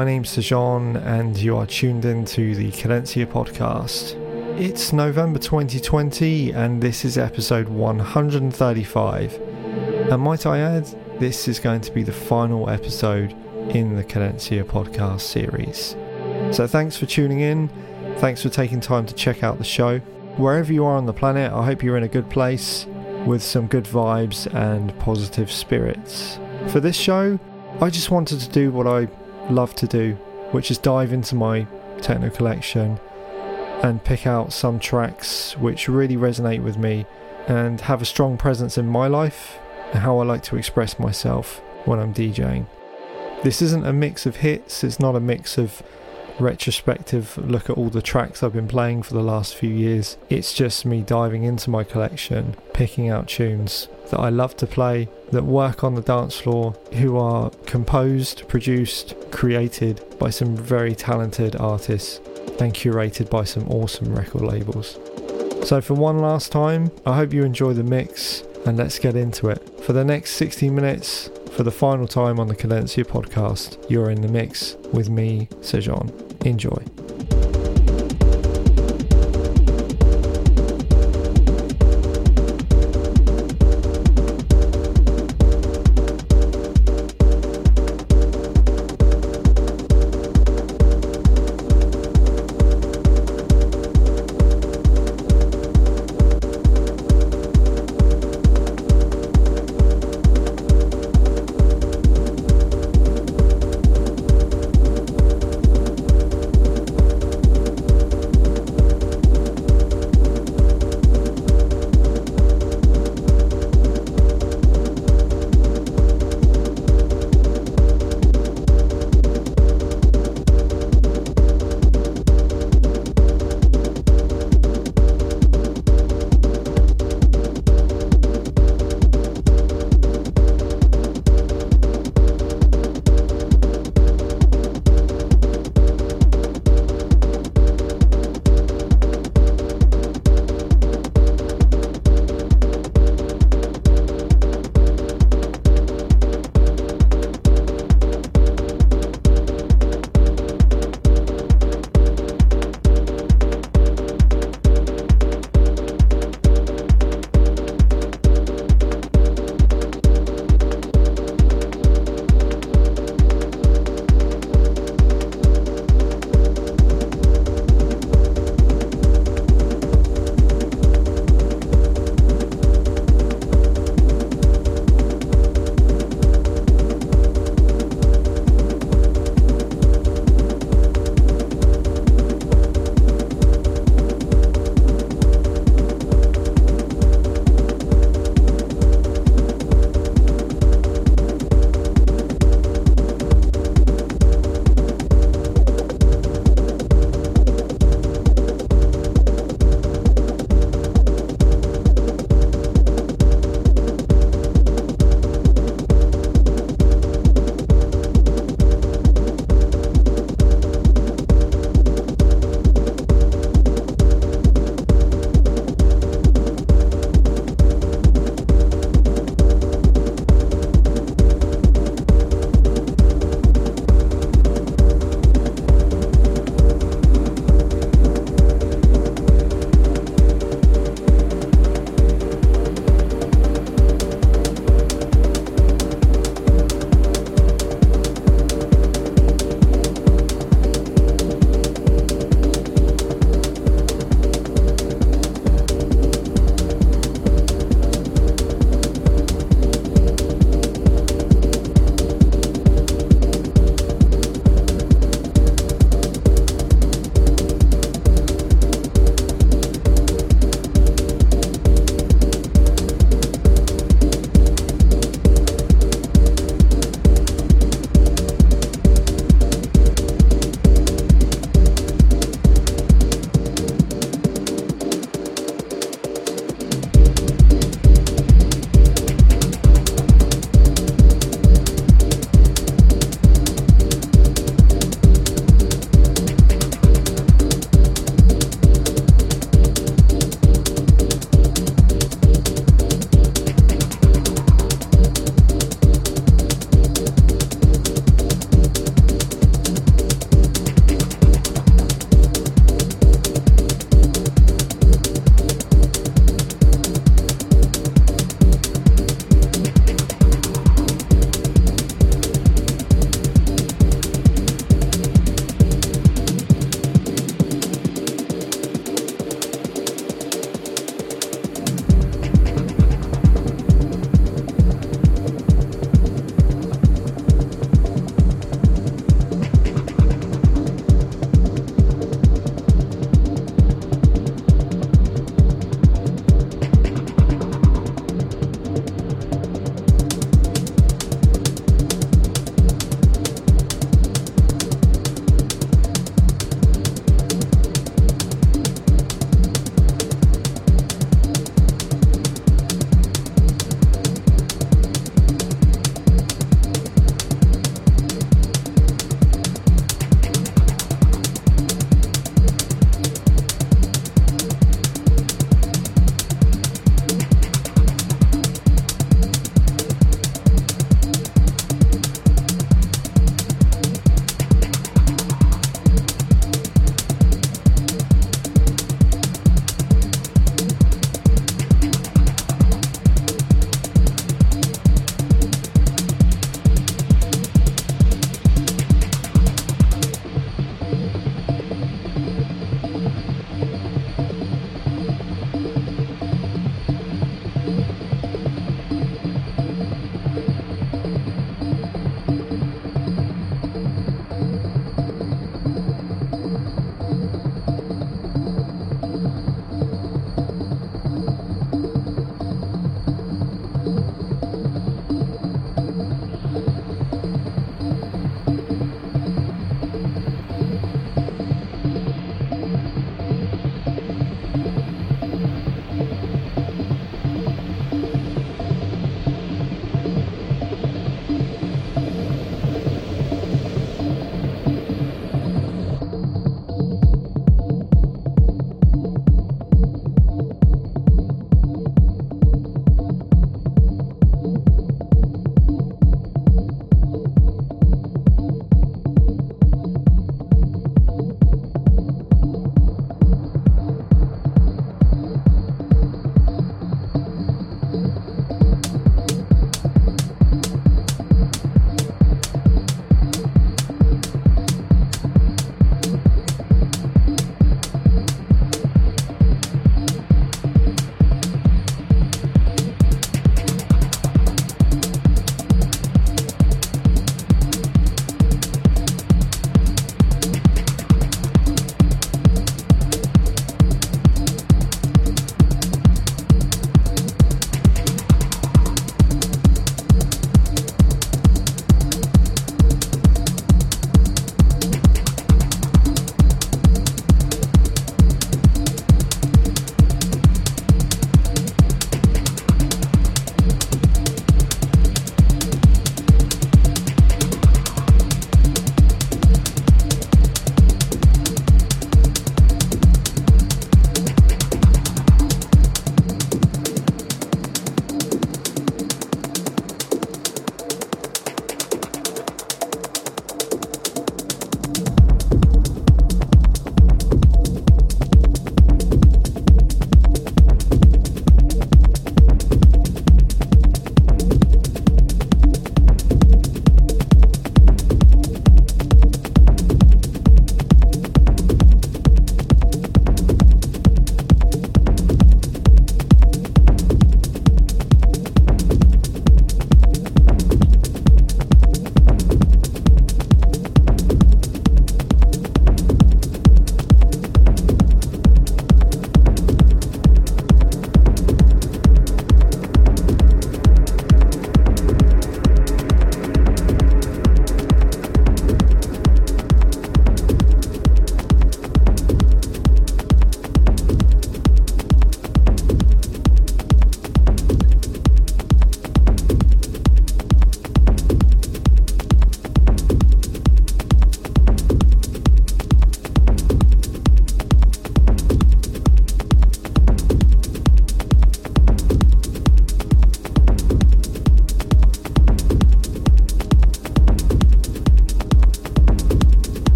My name's Sejan and you are tuned in to the Cadencia podcast. It's November 2020 and this is episode 135. And might I add, this is going to be the final episode in the Cadencia podcast series. So thanks for tuning in, thanks for taking time to check out the show. Wherever you are on the planet, I hope you're in a good place with some good vibes and positive spirits. For this show, I just wanted to do what I love to do, which is dive into my techno collection and pick out some tracks which really resonate with me and have a strong presence in my life and how I like to express myself when I'm DJing. This isn't a mix of hits, it's not a mix of retrospective look at all the tracks I've been playing for the last few years. It's just me diving into my collection, picking out tunes that I love to play, that work on the dance floor, who are composed, produced, created by some very talented artists and curated by some awesome record labels. So, for one last time, I hope you enjoy the mix and let's get into it. For the next 60 minutes, for the final time on the Cadencia podcast, you're in the mix with me, Sejan. Enjoy.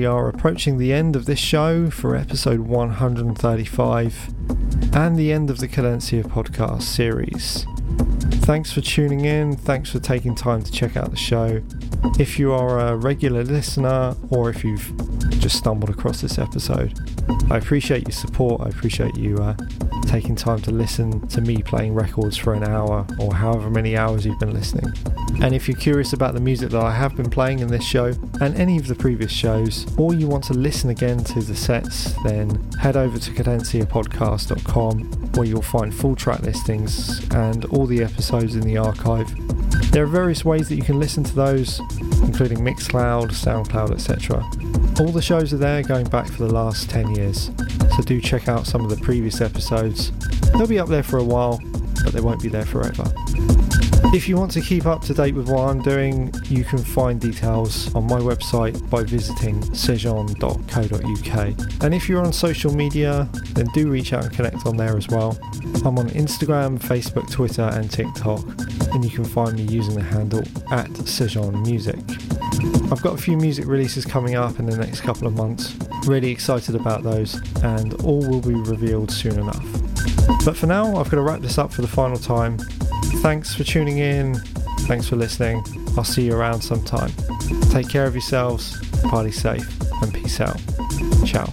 We are approaching the end of this show for episode 135 and the end of the Cadencia podcast series. Thanks for tuning in, thanks for taking time to check out the show. If you are a regular listener or if you've just stumbled across this episode, I appreciate your support. I appreciate you uh, taking time to listen to me playing records for an hour or however many hours you've been listening. And if you're curious about the music that I have been playing in this show and any of the previous shows, or you want to listen again to the sets, then head over to cadenciapodcast.com where you'll find full track listings and all the episodes in the archive. There are various ways that you can listen to those, including Mixcloud, SoundCloud, etc. All the shows are there going back for the last 10 years, so do check out some of the previous episodes. They'll be up there for a while, but they won't be there forever. If you want to keep up to date with what I'm doing, you can find details on my website by visiting sejon.co.uk. And if you're on social media, then do reach out and connect on there as well. I'm on Instagram, Facebook, Twitter, and TikTok, and you can find me using the handle at Sejon Music. I've got a few music releases coming up in the next couple of months. Really excited about those, and all will be revealed soon enough. But for now, I've got to wrap this up for the final time. Thanks for tuning in. Thanks for listening. I'll see you around sometime. Take care of yourselves, party safe, and peace out. Ciao.